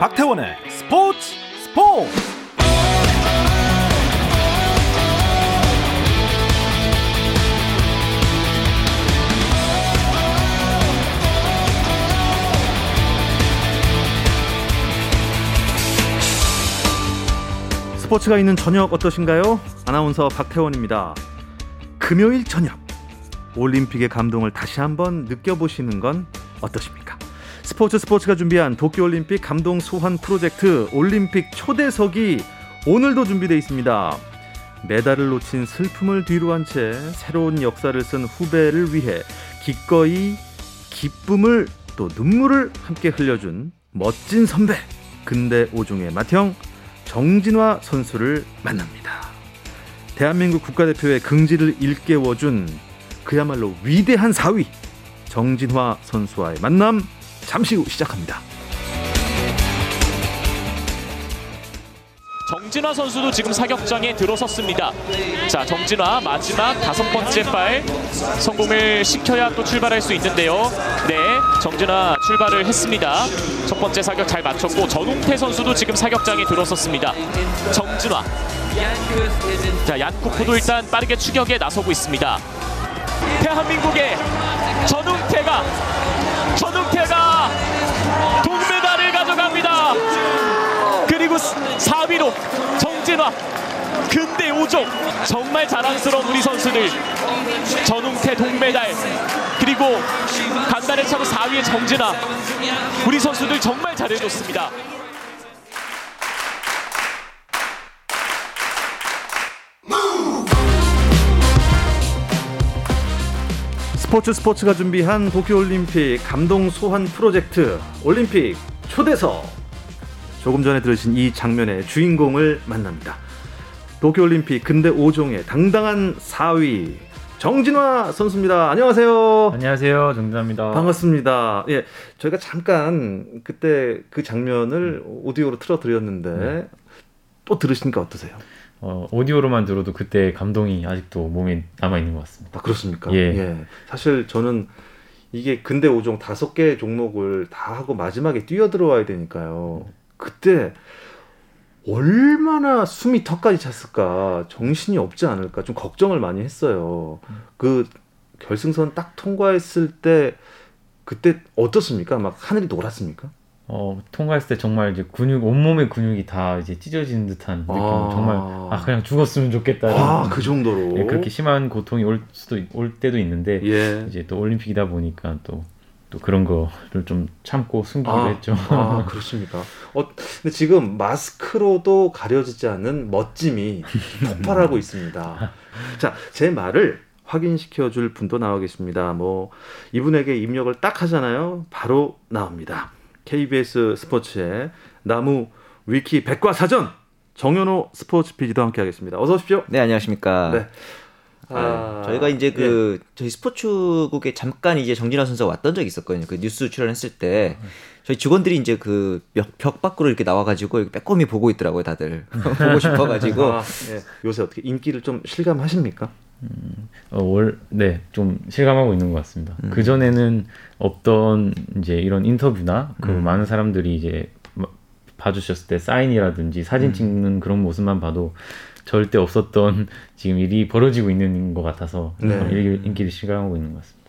박태원의 스포츠 스포츠 스포츠가 있는 저녁 어떠신가요? 아나운서 박태원입니다. 금요일 저녁 올림픽의 감동을 다시 한번 느껴보시는 건 어떠십니까? 스포츠 스포츠가 준비한 도쿄올림픽 감동 소환 프로젝트 올림픽 초대석이 오늘도 준비되어 있습니다. 메달을 놓친 슬픔을 뒤로 한 채 새로운 역사를 쓴 후배를 위해 기꺼이 기쁨을 또 눈물을 함께 흘려준 멋진 선배 근대 오종의 맏형 정진화 선수를 만납니다. 대한민국 국가대표의 긍지를 일깨워준 그야말로 위대한 사위 정진화 선수와의 만남 잠시 후 시작합니다. 정진화 선수도 지금 사격장에 들어섰습니다. 자, 정진화 마지막 다섯 번째 발 성공을 시켜야 또 출발할 수 있는데요. 네, 정진화 출발을 했습니다. 첫 번째 사격 잘 맞췄고 전웅태 선수도 지금 사격장에 들어섰습니다. 정진화. 자, 얀쿠프도 일단 빠르게 추격에 나서고 있습니다. 대한민국의 전웅태가 전웅태가 가져갑니다. 그리고 4위로 정진화 근대 5종 정말 자랑스러운 우리 선수들 전웅태 동메달 그리고 간단에 차고 4위의 정진화 우리 선수들 정말 잘해줬습니다. 스포츠 스포츠가 준비한 도쿄올림픽 감동 소환 프로젝트 올림픽 초대석 조금 전에 들으신 이 장면의 주인공을 만납니다. 도쿄올림픽 근대 5종의 당당한 4위 정진화 선수입니다. 안녕하세요. 안녕하세요. 정진아입니다. 반갑습니다. 예, 저희가 잠깐 그때 그 장면을 오디오로 틀어드렸는데 네. 또 들으시니까 어떠세요? 어, 오디오로만 들어도 그때 감동이 아직도 몸에 남아 있는 것 같습니다. 아 그렇습니까? 예. 사실 저는 이게 근대 5종 다섯 개 종목을 다 하고 마지막에 뛰어 들어와야 되니까요. 그때 얼마나 숨이 턱까지 찼을까 정신이 없지 않을까 좀 걱정을 많이 했어요. 그 결승선 딱 통과했을 때 그때 어떻습니까? 막 하늘이 노랗습니까? 어, 통과했을 때 정말 이제 근육, 온몸의 근육이 다 이제 찢어지는 듯한 느낌. 아. 정말, 아, 그냥 죽었으면 좋겠다. 아그 정도로. 예, 그렇게 심한 고통이 올 수도, 있- 올 때도 있는데, 예. 이제 또 올림픽이다 보니까 또, 또 그런 거를 좀 참고 숨기기로 아, 했죠. 아, 그렇습니까? 어, 근데 지금 마스크로도 가려지지 않는 멋짐이 폭발하고 있습니다. 자, 제 말을 확인시켜 줄 분도 나와 계십니다. 뭐, 이분에게 입력을 딱 하잖아요. 바로 나옵니다. KBS 스포츠의 나무 위키 백과사전 정현호 스포츠 PD도 함께 하겠습니다. 어서 오십시오. 네 안녕하십니까. 네. 아, 저희가 이제 그 저희 스포츠국에 잠깐 이제 정진아 선수가 왔던 적이 있었거든요. 그 뉴스 출연했을 때 저희 직원들이 이제 그 벽 밖으로 이렇게 나와가지고 빼꼼히 보고 있더라고요, 다들 보고 싶어가지고. 아, 예. 요새 어떻게 인기를 좀 실감하십니까? 어, 월, 네, 좀 실감하고 있는 것 같습니다. 음. 그 전에는 없던 이제 이런 인터뷰나 그 음. 많은 사람들이 이제 마- 봐주셨을 때 사인이라든지 음. 사진 찍는 그런 모습만 봐도 절대 없었던 지금 일이 벌어지고 있는 것 같아서 네. 어, 일- 인기를 실감하고 있는 것 같습니다.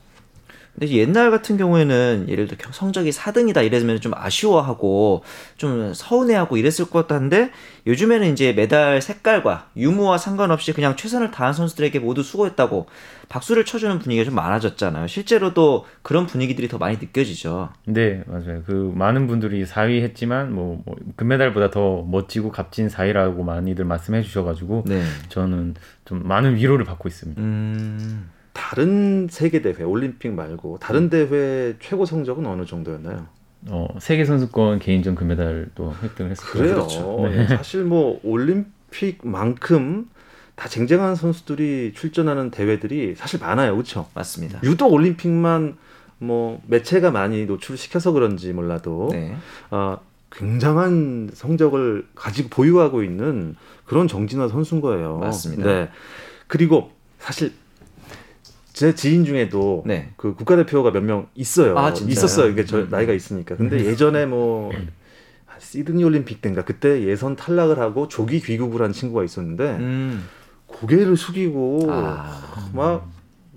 근데 옛날 같은 경우에는 예를 들어 성적이 4등이다 이랬으면 좀 아쉬워하고 좀 서운해하고 이랬을 것 같은데 요즘에는 이제 메달 색깔과 유무와 상관없이 그냥 최선을 다한 선수들에게 모두 수고했다고 박수를 쳐주는 분위기가 좀 많아졌잖아요. 실제로도 그런 분위기들이 더 많이 느껴지죠. 네, 맞아요. 그 많은 분들이 4위 했지만 뭐, 뭐 금메달보다 더 멋지고 값진 4위라고 많이들 말씀해 주셔가지고 네. 저는 좀 많은 위로를 받고 있습니다. 음. 다른 세계 대회, 올림픽 말고 다른 대회 최고 성적은 어느 정도였나요? 어, 세계 선수권 개인전 금메달도 획득을 했었고 그래요. 그렇죠. 예, 사실 뭐 올림픽만큼 다 쟁쟁한 선수들이 출전하는 대회들이 사실 많아요, 그렇죠? 맞습니다. 유독 올림픽만 뭐 매체가 많이 노출시켜서 그런지 몰라도 네. 아, 굉장한 성적을 가지고 보유하고 있는 그런 정진화 선수인 거예요. 맞습니다. 네. 그리고 사실 제 지인 중에도 네. 그 국가대표가 몇 명 있어요. 아? 있었어요. 이게 저 음. 나이가 있으니까. 근데 예전에 뭐 시드니 올림픽 때인가 그때 예선 탈락을 하고 조기 귀국을 한 친구가 있었는데 음. 고개를 숙이고 아. 막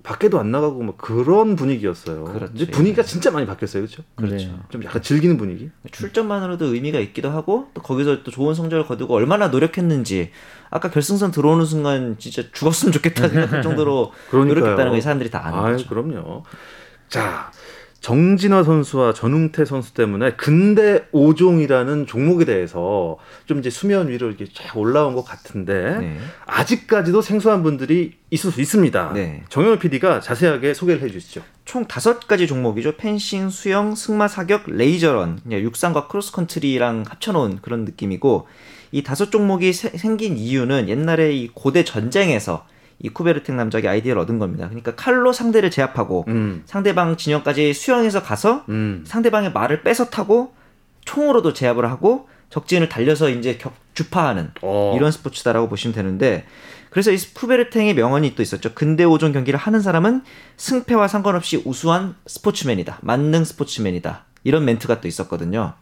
밖에도 안 나가고 막 그런 분위기였어요. 그렇지. 분위기가 진짜 많이 바뀌었어요, 그렇죠? 그렇죠. 네. 좀 약간 즐기는 분위기. 출전만으로도 의미가 있기도 하고 또 거기서 또 좋은 성적을 거두고 얼마나 노력했는지 아까 결승선 들어오는 순간 진짜 죽었으면 좋겠다 생각할 정도로. 노력했다는 거 이 사람들이 다 아는 아유, 거죠. 그럼요. 자, 정진화 선수와 전웅태 선수 때문에 근대 5종이라는 종목에 대해서 좀 이제 수면 위로 이렇게 쫙 올라온 것 같은데 네. 아직까지도 생소한 분들이 있을 수 있습니다. 네. 정현우 PD가 자세하게 소개를 해주시죠. 총 다섯 가지 종목이죠. 펜싱, 수영, 승마, 사격, 레이저런, 그냥 육상과 크로스컨트리랑 합쳐놓은 그런 느낌이고 이 다섯 종목이 세- 생긴 이유는 옛날에 이 고대 전쟁에서 이 쿠베르탱 남작이 아이디어를 얻은 겁니다. 그러니까 칼로 상대를 제압하고 음, 상대방 진영까지 수영해서 가서 음. 상대방의 말을 뺏어 타고 총으로도 제압을 하고 적진을 달려서 이제 격 주파하는 어. 이런 스포츠다라고 보시면 되는데 그래서 이 쿠베르탱의 명언이 또 있었죠. 근대 5종 경기를 하는 사람은 승패와 상관없이 우수한 스포츠맨이다. 만능 스포츠맨이다. 이런 멘트가 또 있었거든요.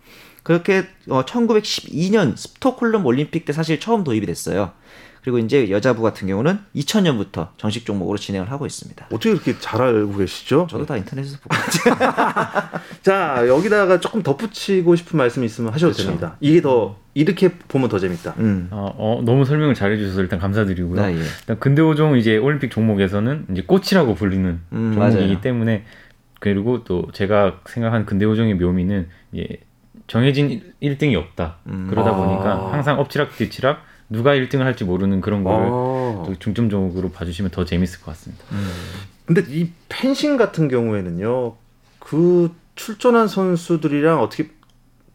그렇게 어, 1912년 스톡홀름 올림픽 때 사실 처음 도입이 됐어요. 그리고 이제 여자부 같은 경우는 2000년부터 정식 종목으로 진행을 하고 있습니다. 어떻게 그렇게 잘 알고 계시죠? 저도 다 인터넷에서 보고 있죠. 자 여기다가 조금 덧붙이고 싶은 말씀 있으면 하셔도 그렇죠. 됩니다. 이게 더 이렇게 보면 더 재밌다. 음. 어, 어, 너무 설명을 잘해주셔서 일단 감사드리고요. 아, 예. 일단 근대오종 이제 올림픽 종목에서는 이제 꽃이라고 불리는 음, 종목이기 맞아요. 때문에 그리고 또 제가 생각한 근대오종의 묘미는 이제 정해진 1등이 없다. 음. 그러다 아. 보니까 항상 엎치락 뒤치락 누가 1등을 할지 모르는 그런 거를 아. 또 중점적으로 봐주시면 더 재밌을 것 같습니다. 근데 이 펜싱 같은 경우에는요, 그 출전한 선수들이랑 어떻게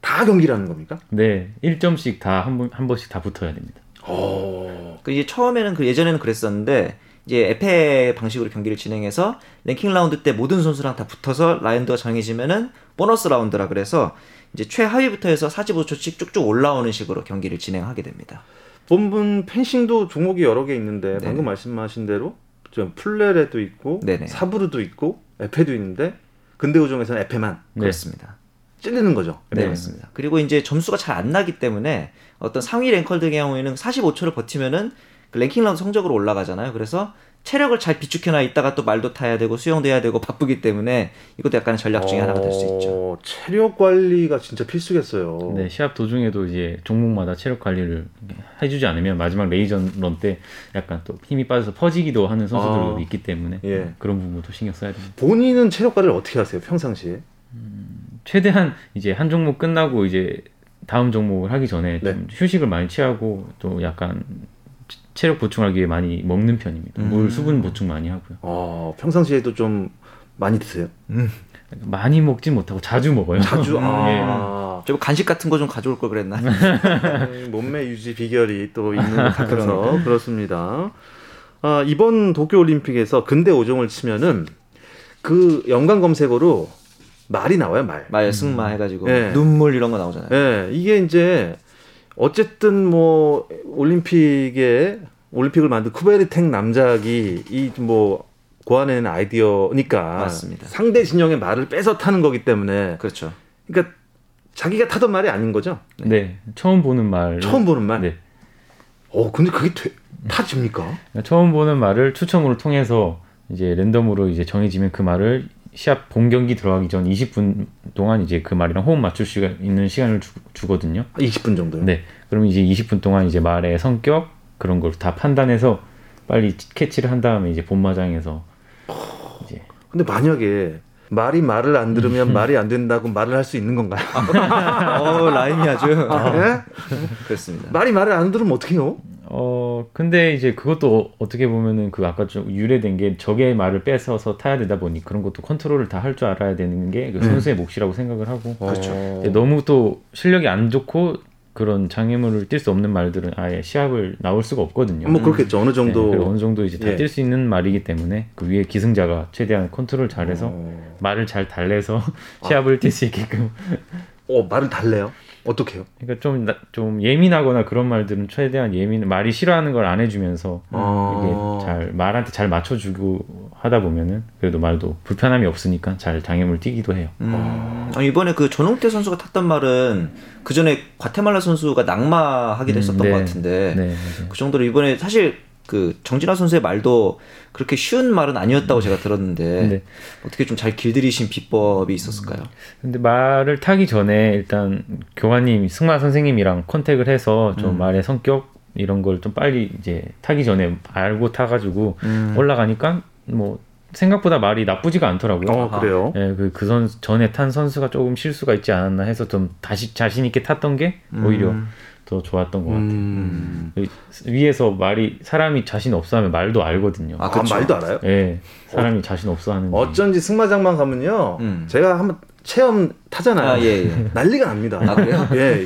다 경기를 하는 겁니까? 네, 1점씩 다한 번, 한 번씩 다 붙어야 됩니다. 어. 그 이제 처음에는 그 예전에는 그랬었는데 이제 에페 방식으로 경기를 진행해서 랭킹 라운드 때 모든 선수랑 다 붙어서 라운드가 정해지면은 보너스 라운드라 그래서 이제 최하위부터 해서 45초씩 쭉쭉 올라오는 식으로 경기를 진행하게 됩니다. 본분 펜싱도 종목이 여러 개 있는데 네. 방금 말씀하신 대로 좀 플레레도 있고 네네. 사브르도 있고 에페도 있는데 근대 우종에서는 에페만 네. 그렇습니다. 찔리는 거죠. 네, 네. 맞습니다. 그리고 이제 점수가 잘 안 나기 때문에 어떤 상위 랭커들의 경우에는 45초를 버티면은 그 랭킹 라운드 성적으로 올라가잖아요. 그래서 체력을 잘 비축해놔 있다가 또 말도 타야 되고 수영도 해야 되고 바쁘기 때문에 이것도 약간의 전략 중에 하나가 될 수 있죠. 어, 체력 관리가 진짜 필수겠어요. 네, 시합 도중에도 이제 종목마다 체력 관리를 해주지 않으면 마지막 레이전 런 때 약간 또 힘이 빠져서 퍼지기도 하는 선수들도 아. 있기 때문에 예. 그런 부분도 신경 써야 됩니다. 본인은 체력 관리를 어떻게 하세요? 평상시에? 최대한 이제 한 종목 끝나고 이제 다음 종목을 하기 전에 네. 좀 휴식을 많이 취하고 또 약간 체- 체력 보충하기 위해 많이 먹는 편입니다. 음. 물 수분 보충 많이 하고요. 어, 평상시에도 좀 많이 드세요? 많이 먹진 못하고 자주 먹어요. 자주 예. 아, 저 간식 같은 거 좀 가져올 걸 그랬나? 음, 몸매 유지 비결이 또 있는 것 같아서 그렇습니다. 아, 이번 도쿄 올림픽에서 근대 오종을 치면은 그 연관 검색어로 말이 나와요, 말. 말 승마 해 가지고 네. 눈물 이런 거 나오잖아요. 예, 이게 이제 어쨌든 뭐 올림픽에 올림픽을 만든 쿠베르텍 남작이 이 뭐 고안해낸 아이디어니까 맞습니다. 상대 진영의 말을 뺏어 타는 거기 때문에 그렇죠. 그러니까 자기가 타던 말이 아닌 거죠. 네, 처음 보는 말. 처음 보는 말. 네, 어, 근데 그게 되, 타집니까? 처음 보는 말을 추첨으로 통해서 이제 랜덤으로 이제 정해지면 그 말을 시합 본 경기 들어가기 전 20분 동안 이제 그 말이랑 호흡 맞출 수 있는 시간을 주, 주거든요. 20분 정도요. 네. 그럼 이제 20분 동안 이제 말의 성격 그런 걸 다 판단해서 빨리 캐치를 한 다음에 이제 본마장에서 이제 근데 만약에 말이 말을 안 들으면 말이 안 된다고 말을 할 수 있는 건가요? 어 라임이 아주 예? 그렇습니다. 말이 말을 안 들으면 어떻게 해요? 어 근데 이제 그것도 어- 어떻게 보면은 그 아까 좀 유래된 게 적의 말을 뺏어서 타야 되다 보니 그런 것도 컨트롤을 다 할 줄 알아야 되는 게 그 선수의 몫이라고 생각을 하고 그렇죠. 너무 또 실력이 안 좋고 그런 장애물을 뛸 수 없는 말들은 아예 시합을 나올 수가 없거든요. 뭐 그렇겠죠. 어느 네, 정도 그리고 어느 정도 이제 다 예. 뛸수 있는 말이기 때문에 그 위에 기승자가 최대한 컨트롤 잘해서 어, 말을 잘 달래서 시합을 뛸 수 있게끔 어, 말을 달래요? 어떻게 해요? 그러니까 좀, 나- 좀 예민하거나 그런 말들은 최대한 예민 말이 싫어하는 걸 안 해주면서 아. 이게 잘 말한테 잘 맞춰주고 하다 보면은 그래도 말도 불편함이 없으니까 잘 장애물 뛰기도 해요. 음. 아니, 이번에 그 전홍태 선수가 탔던 말은 그 전에 과테말라 선수가 낙마하기도 음, 했었던 네. 것 같은데 네, 맞아요. 그 정도로 이번에 사실 그 정진아 선수의 말도 그렇게 쉬운 말은 아니었다고 제가 들었는데 네. 어떻게 좀 잘 길들이신 비법이 있었을까요? 근데 말을 타기 전에 일단 교관님 승마 선생님이랑 컨택을 해서 좀 음. 말의 성격 이런 걸 좀 빨리 이제 타기 전에 알고 타가지고 음. 올라가니까 뭐 생각보다 말이 나쁘지가 않더라고요. 어 그래요. 예, 그, 그 선, 전에 탄 선수가 조금 실수가 있지 않았나 해서 좀 다시 자신 있게 탔던 게 오히려 음. 더 좋았던 것 같아요. 음. 위에서 말이 사람이 자신 없어 하면 말도 알거든요. 아, 아. 말도 알아요? 예, 사람이 자신 없어 하는. 어쩐지 승마장만 가면요. 음. 제가 한번 체험 타잖아요. 아, 예, 예. 난리가 납니다. 아, 그래요? 예.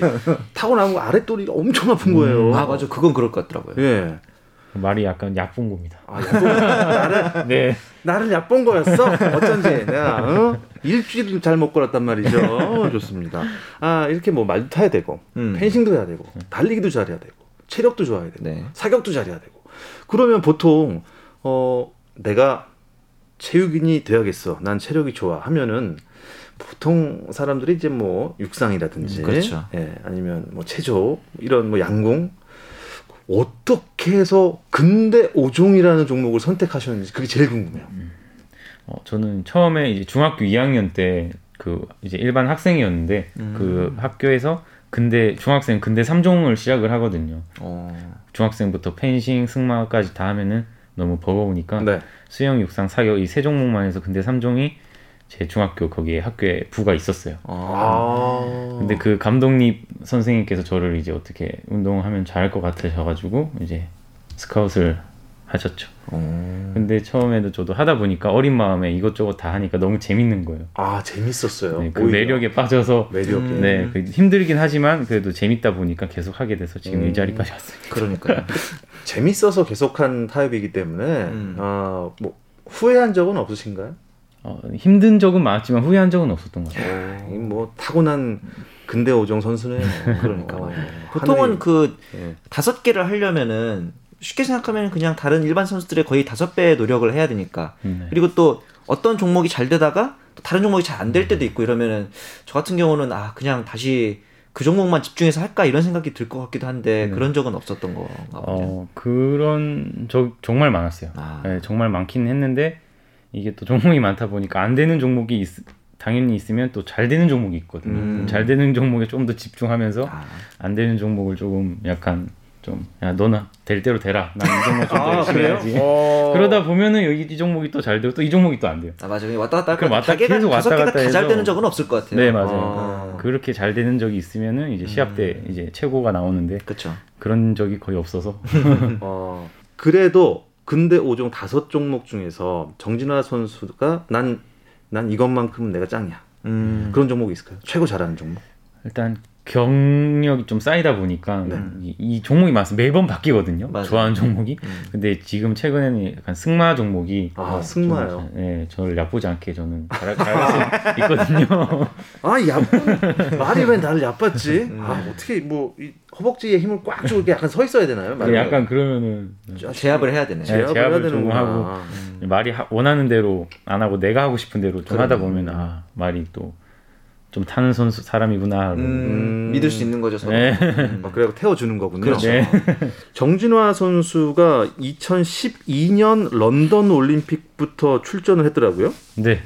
타고 나면 아랫도리가 엄청 아픈 거예요. 아 맞아 그건 그럴 것 같더라고요. 예. 말이 약간 약본 겁니다. 아, 나를 네. 나를 얕본 거였어. 어쩐지 내가 어? 일주일을 잘못 걸었단 말이죠. 좋습니다. 아 이렇게 뭐 말도 타야 되고 음. 펜싱도 해야 되고 달리기도 잘해야 되고 체력도 좋아야 되고 네. 사격도 잘해야 되고 그러면 보통 어 내가 체육인이 돼야겠어. 난 체력이 좋아 하면은 보통 사람들이 이제 뭐 육상이라든지 음, 그렇죠. 예, 아니면 뭐 체조 이런 뭐 양궁 어떻게 해서 근대 오종이라는 종목을 선택하셨는지 그게 제일 궁금해요. 어, 저는 처음에 이제 중학교 2학년 때 그 이제 일반 학생이었는데 음. 그 학교에서 근대 중학생 근대 3종을 시작을 하거든요. 어. 중학생부터 펜싱, 승마까지 다 하면은 너무 버거우니까 네. 수영, 육상, 사격 이 세 종목만 해서 근대 3종이 제 중학교 거기에 학교에 부가 있었어요. 아. 근데 그 감독님 선생님께서 저를 이제 어떻게 운동하면 잘할 것 같으셔가지고 이제 스카웃을 하셨죠. 어. 근데 처음에도 저도 하다 보니까 어린 마음에 이것저것 다 하니까 너무 재밌는 거예요. 아 재밌었어요. 네, 그 오히려. 매력에 빠져서 매력에. 음. 네, 그 힘들긴 하지만 그래도 재밌다 보니까 계속 하게 돼서 지금 음. 이 자리까지 왔어요. 그러니까요. 재밌어서 계속한 타입이기 때문에 음. 아뭐 후회한 적은 없으신가요? 어, 힘든 적은 많았지만 후회한 적은 없었던 것 같아요. 어, 이뭐 타고난 근대 오종 선수네요. 그러니까 어, 보통은 하늘이- 그 예. 다섯 개를 하려면은 쉽게 생각하면 그냥 다른 일반 선수들의 거의 다섯 배의 노력을 해야 되니까 네. 그리고 또 어떤 종목이 잘 되다가 또 다른 종목이 잘 안 될 때도 있고 이러면은 저 같은 경우는 아 그냥 다시 그 종목만 집중해서 할까 이런 생각이 들 것 같기도 한데 네. 그런 적은 없었던 건가 보네요. 어, 그런 적 정말 많았어요. 아. 네, 정말 많긴 했는데 이게 또 종목이 많다 보니까 안 되는 종목이 있, 당연히 있으면 또 잘 되는 종목이 있거든요. 음. 잘 되는 종목에 좀 더 집중하면서 아, 안 되는 종목을 조금 약간 좀 야 너는 될 대로 되라. 난 이 종목 좀더 아 열심히? 해야지. 어. 그러다 보면은 여기 이 종목이 또 잘 되고 또 이 종목이 또 안 돼요. 아 맞아 왔다 갔다 할 그럼. 왔다- 계속 왔다 갔다 다잘 해서- 되는 적은 없을 것 같아요. 네 맞아요. 아. 그렇게 잘 되는 적이 있으면은 이제 시합 때 이제 최고가 나오는데 그렇죠. 그런 적이 거의 없어서 어, 그래도 근대 오종 다섯 종목 중에서 정진화 선수가 난, 난 이것만큼은 내가 짱이야. 음. 그런 종목이 있을까요? 최고 잘하는 종목? 일단 경력이 좀 쌓이다 보니까 네. 이, 이 종목이 많아서 매번 바뀌거든요. 맞아요. 좋아하는 종목이. 음. 근데 지금 최근에는 약간 승마 종목이 아, 어, 승마요? 좀, 네, 저를 얕보지 않게 저는 잘, 잘할 수 있거든요. 아, 얕은 말이 왜 나를 얕봤지? 음. 아, 어떻게 뭐 이 허벅지에 힘을 꽉 주고 이렇게 약간 서 있어야 되나요? 근데 약간 그러면은 제압을 해야 되네. 제- 제압을 해야 조금 되는구나. 하고. 말이 하- 원하는 대로 안 하고 내가 하고 싶은 대로 좀 그러네. 하다 보면 아 말이 또 좀 타는 선수 사람이구나 음, 음. 믿을 수 있는 거죠. 서로. 네. 음. 아, 그래고 태워주는 거군요. 그렇죠. 네. 정진화 선수가 2012년 런던 올림픽부터 출전을 했더라고요. 네.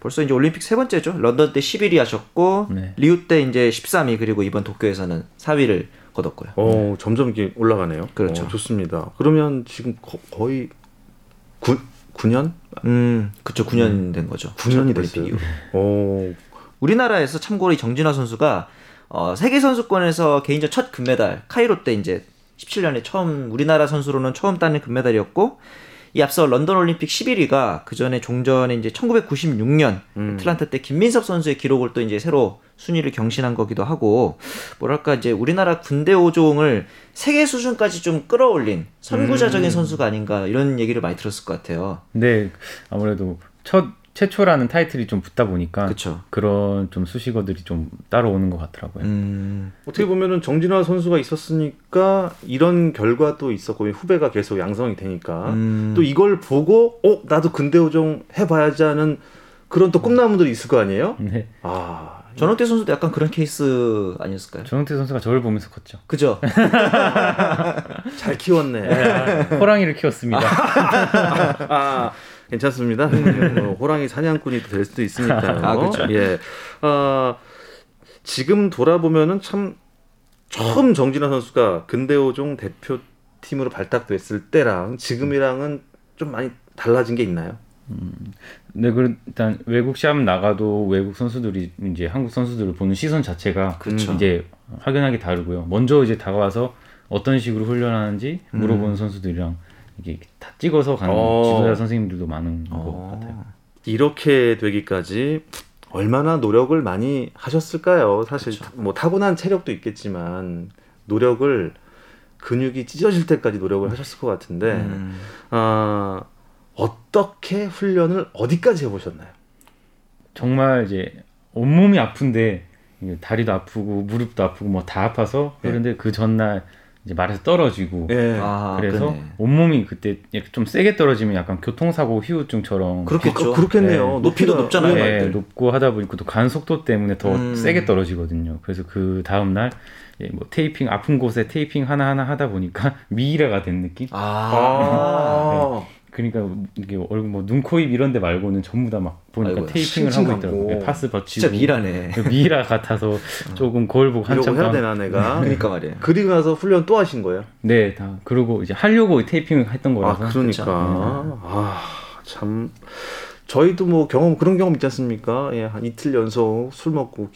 벌써 이제 올림픽 세 번째죠. 런던 때 11위 하셨고 네. 리우 때 이제 13위 그리고 이번 도쿄에서는 4위를 거뒀고요. 어, 점점 이렇게 올라가네요. 그렇죠. 어, 좋습니다. 그러면 지금 거, 거의 9, 9년? 음, 그쵸. 9년 된 거죠. 9년이 첫 올림픽 됐어요. 오, 우리나라에서 참고로 이 정진화 선수가 어, 세계 선수권에서 개인전 첫 금메달 카이로 때 이제 17년에 처음 우리나라 선수로는 처음 따는 금메달이었고 이 앞서 런던 올림픽 11위가 그 전에 종전에 이제 1996년 음. 애틀란타 때 김민섭 선수의 기록을 또 이제 새로 순위를 경신한 거기도 하고 뭐랄까 이제 우리나라 군대 오종을 세계 수준까지 좀 끌어올린 선구자적인 음. 선수가 아닌가 이런 얘기를 많이 들었을 것 같아요. 근데 아무래도 첫 최초라는 타이틀이 좀 붙다 보니까 그쵸. 그런 좀 수식어들이 좀 따라오는 것 같더라고요. 음. 어떻게 보면은 정진화 선수가 있었으니까 이런 결과도 있었고 후배가 계속 양성이 되니까 음. 또 이걸 보고 어 나도 근대오종 해봐야지 하는 그런 또 꿈나무들이 있을 거 아니에요? 네. 아 전원태 선수도 약간 그런 케이스 아니었을까요? 조영태 선수가 저를 보면서 컸죠. 그죠? 잘 키웠네. 호랑이를 키웠습니다. 아 괜찮습니다. 어, 호랑이 사냥꾼이 될 수도 있으니까요. 아, 그렇죠. 예. 아 지금 돌아보면은 참 처음 정진아 선수가 근대오종 대표팀으로 발탁됐을 때랑 지금이랑은 좀 많이 달라진 게 있나요? 네, 그 일단 외국 시합 나가도 외국 선수들이 이제 한국 선수들을 보는 시선 자체가 그쵸. 이제 확연하게 다르고요. 먼저 이제 다가와서 어떤 식으로 훈련하는지 물어보는 선수들이랑 이게 다 찍어서 가는 어. 지도자 선생님들도 많은 것 어. 같아요. 이렇게 되기까지 얼마나 노력을 많이 하셨을까요? 사실 뭐 타고난 체력도 있겠지만 노력을 근육이 찢어질 때까지 노력을 하셨을 것 같은데 음. 아, 어떻게 훈련을 어디까지 해보셨나요? 정말 이제 온몸이 아픈데 다리도 아프고 무릎도 아프고 뭐 다 아파서 네. 그런데 그 전날 이제 말에서 떨어지고 예. 아, 그래서 그러네. 온몸이 그때 이렇게 좀 세게 떨어지면 약간 교통사고 후유증처럼 그렇겠죠. 그, 렇겠네요 네. 높이도 높잖아요. 네. 네. 높고 하다 보니까 또 간 속도 때문에 더 음. 세게 떨어지거든요. 그래서 그 다음 날 예, 뭐 테이핑 아픈 곳에 테이핑 하나 하나 하다 보니까 미이라가 된 느낌. 아. 아, 그러니까 이게 얼굴 뭐 눈, 코, 입 이런 데 말고는 전부 다 막 보니까 아이고야. 테이핑을 하고. 있더라고요. 예, 파스 버치고 진짜 미라네. 그 미이라 같아서 조금 거울 보고 한참 해야 되나 내가? 그러니까 말이에요. 그리고 나서 훈련 또 하신 거예요? 네, 다 그러고 이제 하려고 테이핑을 했던 아, 거라서 그러니까. 아, 참. 저희도 뭐 경험 그런 경험 있지 않습니까? 예, 한 이틀 연속 술 먹고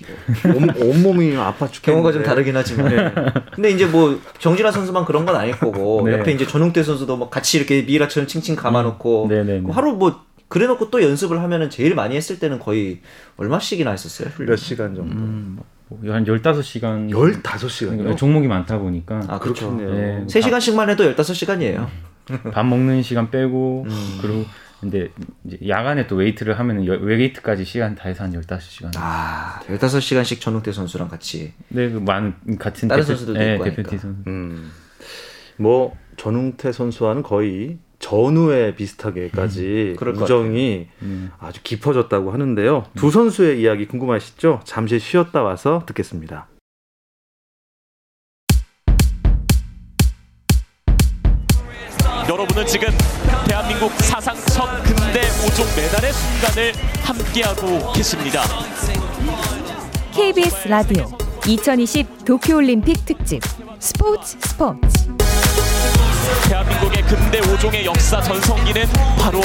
온, 온몸이 아파 죽겠는데. 경우가 좀 다르긴 하지만. 근데 이제 뭐 정진아 선수만 그런 건 아닐 거고 네. 옆에 이제 전웅태 선수도 뭐 같이 이렇게 미라처럼 칭칭 감아놓고 음. 네네네. 하루 뭐 그래놓고 또 연습을 하면은 제일 많이 했을 때는 거의 얼마씩이나 했었어요? 훈련? 몇 시간 정도? 음, 뭐한 15시간 15시간이요? 종목이 많다 보니까 아 그렇죠. 그렇겠네요. 네. 3시간씩만 해도 15시간이에요. 밥 먹는 시간 빼고 음. 그리고 근데 이제 야간에 또 웨이트를 하면은 여- 웨이트까지 시간 다 해서 한 15시간. 아 15시간씩 전웅태 선수랑 같이 네, 그 많은 같은 다른 대표, 선수들도 네, 있고 대표팀 하니까. 선수. 음. 뭐 전웅태 선수와는 거의 전후에 비슷하게까지 그럴 것 우정이 음. 아주 깊어졌다고 하는데요. 두 선수의 이야기 궁금하시죠? 잠시 쉬었다 와서 듣겠습니다. 여러분은 지금 대한민국 사상 첫 근대 5종 메달의 순간을 함께하고 계십니다. KBS 라디오 2020 도쿄올림픽 특집 스포츠 스포츠 대한민국의 근대 5종의 역사 전성기는 바로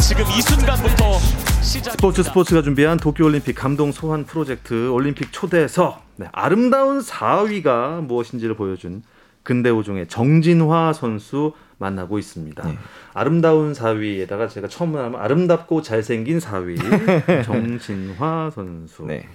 지금 이 순간부터 시작. 스포츠 스포츠가 준비한 도쿄올림픽 감동 소환 프로젝트 올림픽 초대에서 네, 아름다운 4위가 무엇인지를 보여준 근대오종의 정진화 선수 만나고 있습니다. 네. 아름다운 4위에다가 제가 처음 하면 아름답고 잘생긴 4위 정진화 선수. 네.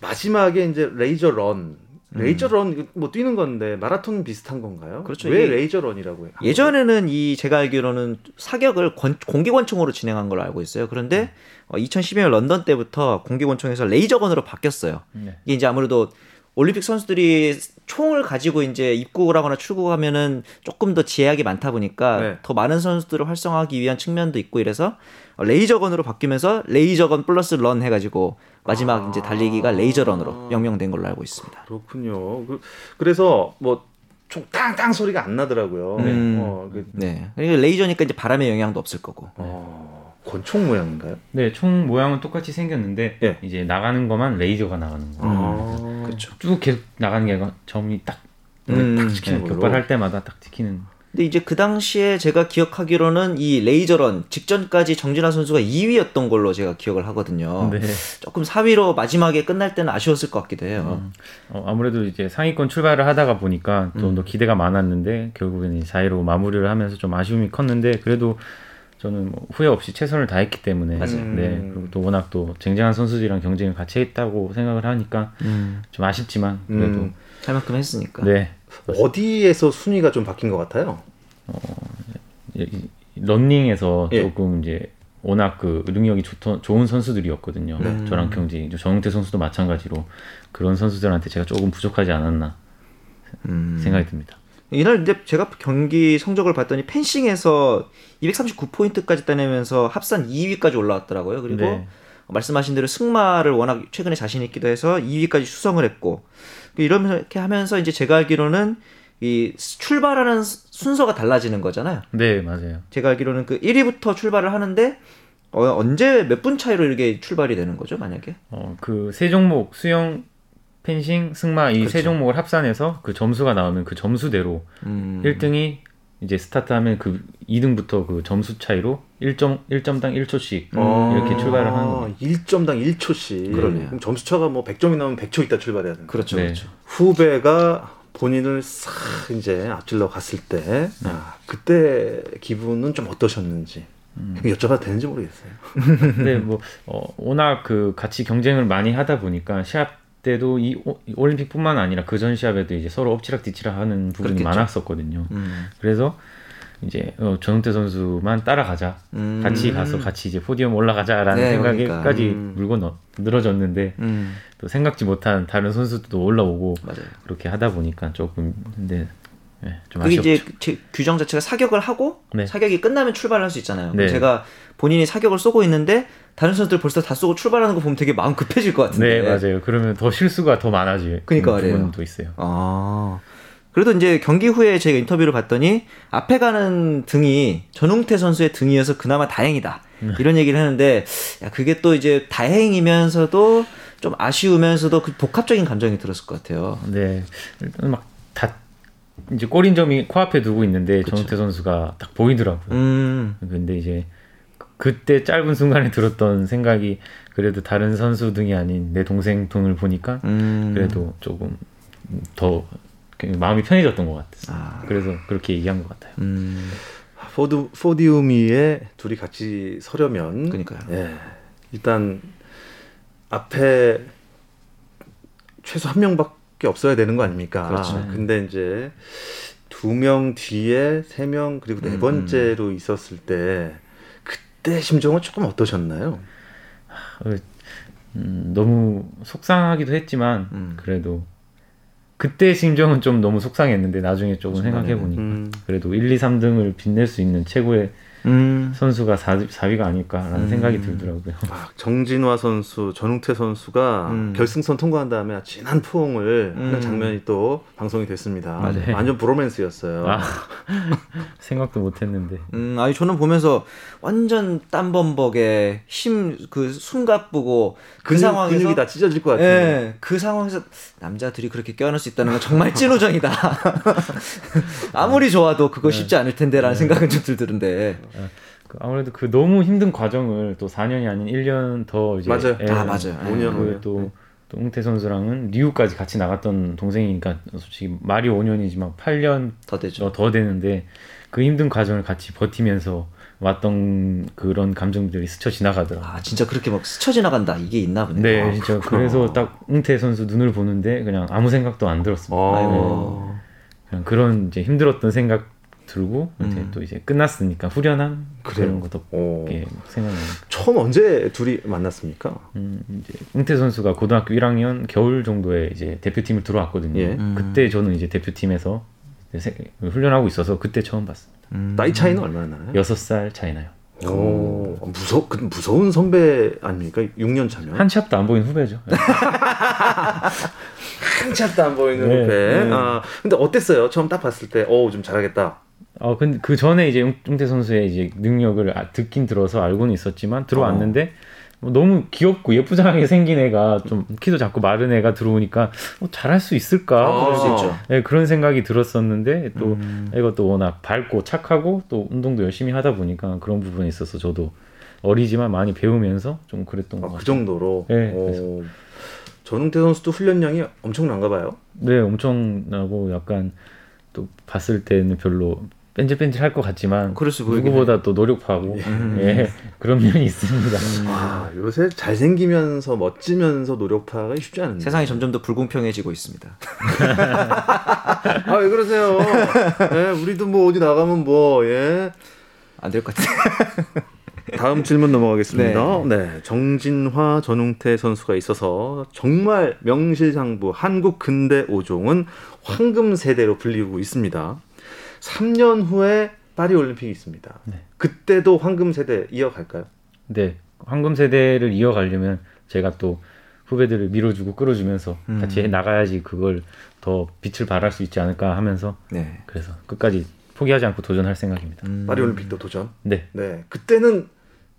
마지막에 이제 레이저 런. 레이저 런, 이거 뭐 뛰는 건데 마라톤 비슷한 건가요? 그렇죠. 왜 레이저 런이라고 해요? 예전에는 이 제가 알기로는 사격을 권- 공기 권총으로 진행한 걸로 알고 있어요. 그런데 어, 2012년 런던 때부터 공기 권총에서 레이저 건으로 바뀌었어요. 네. 이게 이제 아무래도 올림픽 선수들이 총을 가지고 이제 입국을 하거나 출국하면은 조금 더 제약이 많다 보니까 네. 더 많은 선수들을 활성화하기 위한 측면도 있고 이래서 어, 레이저건으로 바뀌면서 레이저건 플러스 run 해가지고 마지막 아. 이제 달리기가 레이저런으로 명명된 걸로 알고 있습니다. 그렇군요. 그, 그래서 뭐총 땅땅 소리가 안 나더라고요. 음. 어, 그, 네. 레이저니까 이제 바람의 영향도 없을 거고. 어, 권총 모양인가요? 네, 총 모양은 똑같이 생겼는데 예. 이제 나가는 것만 레이저가 나가는 음. 거예요. 아, 그렇죠. 쭉 계속 나가는 게 아니라 점이 딱 음. 딱 네, 지키는 걸로. 격발할 때마다 딱 찍히는. 근데 이제 그 당시에 제가 기억하기로는 이 레이저런 직전까지 정진아 선수가 2위였던 걸로 제가 기억을 하거든요. 네. 조금 4위로 마지막에 끝날 때는 아쉬웠을 것 같기도 해요. 어, 아무래도 이제 상위권 출발을 하다가 보니까 좀 음. 더 기대가 많았는데 결국에는 4위로 마무리를 하면서 좀 아쉬움이 컸는데 그래도 저는 뭐 후회 없이 최선을 다했기 때문에 맞아요. 네 그리고 또 워낙 또 쟁쟁한 선수들이랑 경쟁을 같이 했다고 생각을 하니까 음. 좀 아쉽지만 그래도 음. 할 만큼 했으니까. 네 어디에서 순위가 좀 바뀐 것 같아요? 이- 이- 런닝에서 예. 조금 이제 워낙 그 능력이 좋, 좋은 선수들이었거든요. 네. 저랑 경지 정은태 선수도 마찬가지로 그런 선수들한테 제가 조금 부족하지 않았나 음. 생각이 듭니다. 이날 근데 제가 경기 성적을 봤더니 펜싱에서 239포인트까지 따내면서 합산 2위까지 올라왔더라고요. 그리고 네. 말씀하신 대로 승마를 워낙 최근에 자신 있기도 해서 2위까지 수성을 했고 이렇게 하면서 이제 제가 알기로는 이 출발하는 수- 순서가 달라지는 거잖아요. 네 맞아요. 제가 알기로는 그 1위부터 출발을 하는데 어, 언제 몇 분 차이로 이렇게 출발이 되는 거죠, 만약에? 어, 그 세 종목 수영, 펜싱, 승마 이세 그렇죠. 종목을 합산해서 그 점수가 나오면 그 점수대로 음. 1등이 이제 스타트하면 그 2등부터 그 점수 차이로 1점 1점당 1초씩 어. 이렇게 출발을 하는 거예요. 1점당 1초씩. 그러네요. 그럼 점수 차가 뭐 100점이 나오면 100초 있다 출발해야 된다. 그렇죠, 네. 그렇죠. 후배가 본인을 싹 이제 앞질러 갔을 때 네. 아, 그때 기분은 좀 어떠셨는지 음. 여쭤봐도 되는지 모르겠어요. 근데 뭐 어, 워낙 그 같이 경쟁을 많이 하다 보니까 시합 때도 이 올림픽뿐만 아니라 그 전 시합에도 이제 서로 엎치락뒤치락 하는 부분이 그렇겠죠. 많았었거든요. 음. 그래서 이제 어, 전웅태 선수만 따라가자. 음. 같이 가서 같이 이제 포디움 올라가자라는 네, 생각까지 그러니까. 음. 물고 넣, 늘어졌는데 음. 또 생각지 못한 다른 선수들도 올라오고 맞아요. 그렇게 하다 보니까 조금 근데 네, 좀 그게. 이제 제- 규정 자체가 사격을 하고 네. 사격이 끝나면 출발할 수 있잖아요. 네. 제가 본인이 사격을 쏘고 있는데 다른 선수들 벌써 다 쏘고 출발하는 거 보면 되게 마음 급해질 것 같은데. 네 맞아요. 그러면 더 실수가 더 많아질 그러니까 말이에요. 부분도 있어요. 아. 그래도 이제 경기 후에 제가 인터뷰를 봤더니 앞에 가는 등이 전웅태 선수의 등이어서 그나마 다행이다. 네. 이런 얘기를 했는데 야, 그게 또 이제 다행이면서도 좀 아쉬우면서도 그 복합적인 감정이 들었을 것 같아요. 네 일단 막 다 이제 골인 점이 코앞에 두고 있는데 전우태 선수가 딱 보이더라고요. 음. 근데 이제 그- 그때 짧은 순간에 들었던 생각이 그래도 다른 선수 등이 아닌 내 동생 등을 보니까 음. 그래도 조금 더 마음이 편해졌던 것 같았어요. 아. 그래서 그렇게 얘기한 것 같아요. 음. 포드, podium 위에 둘이 같이 서려면 그러니까요. 예, 일단 앞에 최소 한 명밖에 없어야 되는 거 아닙니까? 그렇죠. 근데 이제 두 명 뒤에 세 명 그리고 네 음, 번째로 있었을 때 그때 심정은 조금 어떠셨나요? 음, 너무 속상하기도 했지만 음. 그래도 그때 심정은 좀 너무 속상했는데 나중에 조금 생각해 보니까 음. 그래도 1, 2, 3등을 빛낼 수 있는 최고의 음. 선수가 4, 4위가 아닐까라는 음. 생각이 들더라고요. 아, 정진화 선수, 전웅태 선수가 음. 결승선 통과한 다음에 진한 포옹을 음. 하는 장면이 또 방송이 됐습니다. 맞아요. 완전 브로맨스였어요. 아, 생각도 못했는데 음, 아니 저는 보면서 완전 땀범벅에 힘 그 숨가쁘고 그 근육, 상황에서 근육이 다 찢어질 것 같아요. 예, 그 상황에서 남자들이 그렇게 껴안을 수 있다는 건 정말 찐우정이다. 아무리 좋아도 그거 쉽지 않을 텐데라는 생각은 좀 들드는데. 그 아무래도 그 너무 힘든 과정을 또 4년이 아닌 1년 더 이제 맞아요. 예, 아, 맞아요. 오년 후에. 그또 또 웅태 선수랑은 리우까지 같이 나갔던 동생이니까 솔직히 말이 5년이지만 8년 더 되죠. 더 되는데 그 힘든 과정을 같이 버티면서 왔던 그런 감정들이 스쳐 지나가더라고요. 아 진짜 그렇게 막 스쳐 지나간다 이게 있나 보네. 네, 아, 진짜 그래서 딱 웅태 선수 눈을 보는데 그냥 아무 생각도 안 들었습니다. 어. 아이고. 그냥 그런 이제 힘들었던 생각 들고 이제 음. 또 이제 끝났으니까 후련함 그래요? 그런 것도 어. 이렇게 생각나요. 처음 언제 둘이 만났습니까? 음, 이제 웅태 선수가 고등학교 1학년 겨울 정도에 이제 대표팀을 들어왔거든요. 예. 음. 그때 저는 이제 대표팀에서 이제 세- 훈련하고 있어서 그때 처음 봤습니다. 음. 나이 차이는 얼마나 나요? 여섯 살 차이 나요. 오, 무서 그 무서운 선배 아닙니까? 6년 차면 한치 앞도 안 보이는 후배죠. 한참도 안 보이는 네, 후배. 네. 아, 근데 어땠어요? 처음 딱 봤을 때, 어, 좀 잘하겠다. 어, 근데 그 전에 이제 웅- 웅태 선수의 이제 능력을 아- 듣긴 들어서 알고는 있었지만 들어왔는데 뭐 너무 귀엽고 예쁘장하게 생긴 애가 좀 키도 작고 마른 애가 들어오니까 어, 잘할 수 있을까? 아, 그럴 수 있죠. 네, 그런 생각이 들었었는데 또 음. 이것도 워낙 밝고 착하고 또 운동도 열심히 하다 보니까 그런 부분에 있어서 저도 어리지만 많이 배우면서 좀 그랬던 것 아, 같아요. 그 정도로. 네, 어, 전웅태 선수도 훈련량이 엄청난가 봐요. 네, 엄청나고 약간 또 봤을 때는 별로 뺀질뺀질할 것 같지만 누구보다 또 노력하고 예, 그런 면이 있습니다. 와, 요새 잘생기면서 멋지면서 노력파가 쉽지 않은데. 세상이 점점 더 불공평해지고 있습니다. 아, 왜 그러세요? 예, 우리도 뭐 어디 나가면 뭐, 예. 안 될 것 같아. 다음 질문 넘어가겠습니다. 네. 정진화, 전웅태 선수가 있어서 정말 명실상부 한국 근대 오종은 황금 세대로 불리고 있습니다. 3년 후에 파리 올림픽이 있습니다. 그때도 황금 세대 이어갈까요? 네, 황금 세대를 이어가려면 제가 또 후배들을 밀어주고 끌어주면서 같이 나가야지 그걸 더 빛을 발할 수 있지 않을까 하면서 네. 그래서 끝까지 포기하지 않고 도전할 생각입니다. 파리 올림픽도 도전. 네, 네. 그때는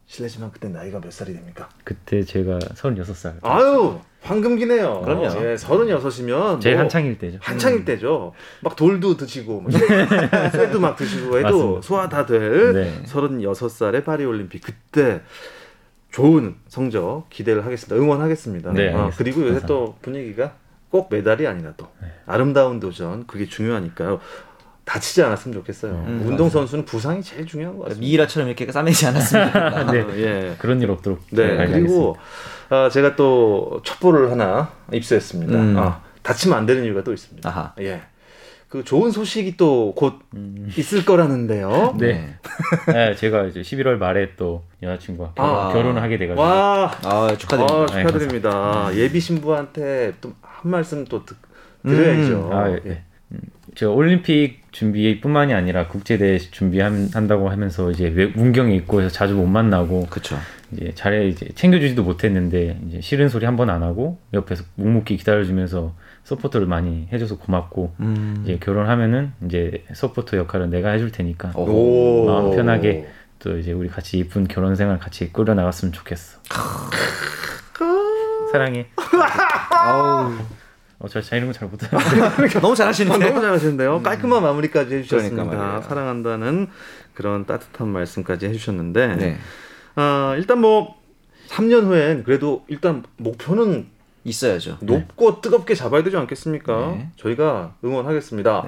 실례지만 그때 나이가 몇 살이 됩니까? 그때 제가 36살. 아유, 황금기네요. 그럼요. 예, 36이면 제일 뭐 한창일 때죠. 한창일 때죠. 막 돌도 드시고 뭐 쇠도 막 드시고 해도. 소화 다될 네. 36살의 파리 올림픽 그때 좋은 성적 기대를 하겠습니다. 응원하겠습니다. 네, 어, 알겠습니다. 그리고 요새 감사합니다. 또 분위기가 꼭 메달이 아니라도 아름다운 도전 그게 중요하니까요. 다치지 않았으면 좋겠어요. 음, 운동 선수는 부상이 제일 중요한 것 같습니다. 미이라처럼 이렇게 싸매지 않았습니다. 네. 예. 그런 일 없도록 네, 잘 그리고 아, 제가 또 첩보를 하나 입수했습니다. 음. 아, 다치면 안 되는 이유가 또 있습니다. 아하. 예. 그 좋은 소식이 또곧 있을 거라는데요. 네. 네, 제가 이제 11월 말에 또 여자친구와 결혼, 아. 결혼을 하게 돼가지고 와, 아, 축하드립니다. 아, 축하드립니다. 네, 예비 신부한테 또 한 말씀 또 듣, 드려야죠. 아, 예. 예. 음, 제가 올림픽 준비뿐만이 아니라 국제 대회 준비한다고 하면서 이제 외- 문경에 있고 해서 자주 못 만나고 그렇죠. 이제 잘해 이제 챙겨주지도 못했는데 이제 싫은 소리 한 번 안 하고 옆에서 묵묵히 기다려주면서 서포터를 많이 해줘서 고맙고 음. 이제 결혼하면은 이제 서포터 역할은 내가 해줄 테니까 오. 오. 마음 편하게 또 이제 우리 같이 이쁜 결혼 생활 같이 꾸려 나갔으면 좋겠어. 사랑해. 어, 저, 저 이런 거 잘 못하는데. 너무 아, 잘하시는데. 너무 잘하시는데요. 깔끔한 마무리까지 해주셨습니다. 그러니까. 사랑한다는 그런 따뜻한 말씀까지 해주셨는데, 네. 아, 일단 뭐 3년 후엔 그래도 일단 목표는 있어야죠. 높고 뜨겁게 잡아야 되지 않겠습니까? 네. 저희가 응원하겠습니다.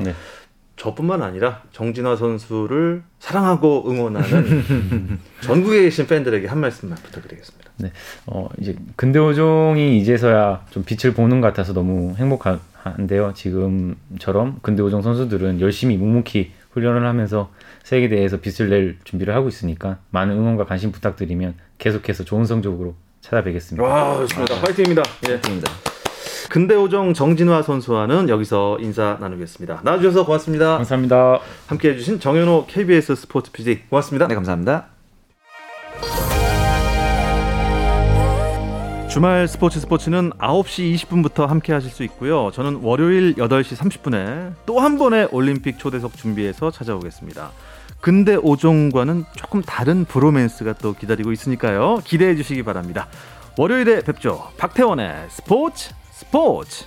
네. 저뿐만 아니라 정진화 선수를 사랑하고 응원하는 전국에 계신 팬들에게 한 말씀만 부탁드리겠습니다. 네. 어, 이제 근대오종이 이제서야 좀 빛을 보는 것 같아서 너무 행복한데요. 지금처럼 근대오종 선수들은 열심히 묵묵히 훈련을 하면서 세계대회에서 빛을 낼 준비를 하고 있으니까 많은 응원과 관심 부탁드리면 계속해서 좋은 성적으로 찾아뵙겠습니다. 와, 좋습니다. 화이팅입니다. 예. 입니다. 근대오정 정진화 선수와는 여기서 인사 나누겠습니다. 나와주셔서 고맙습니다. 감사합니다. 함께 해주신 정현호 KBS 스포츠 PD 고맙습니다. 네, 감사합니다. 주말 스포츠 스포츠는 9시 20분부터 함께 하실 수 있고요. 저는 월요일 8시 30분에 또 한 번의 올림픽 초대석 준비해서 찾아오겠습니다. 근대 오종과는 조금 다른 브로맨스가 또 기다리고 있으니까요. 기대해 주시기 바랍니다. 월요일에 뵙죠. 박태원의 스포츠 스포츠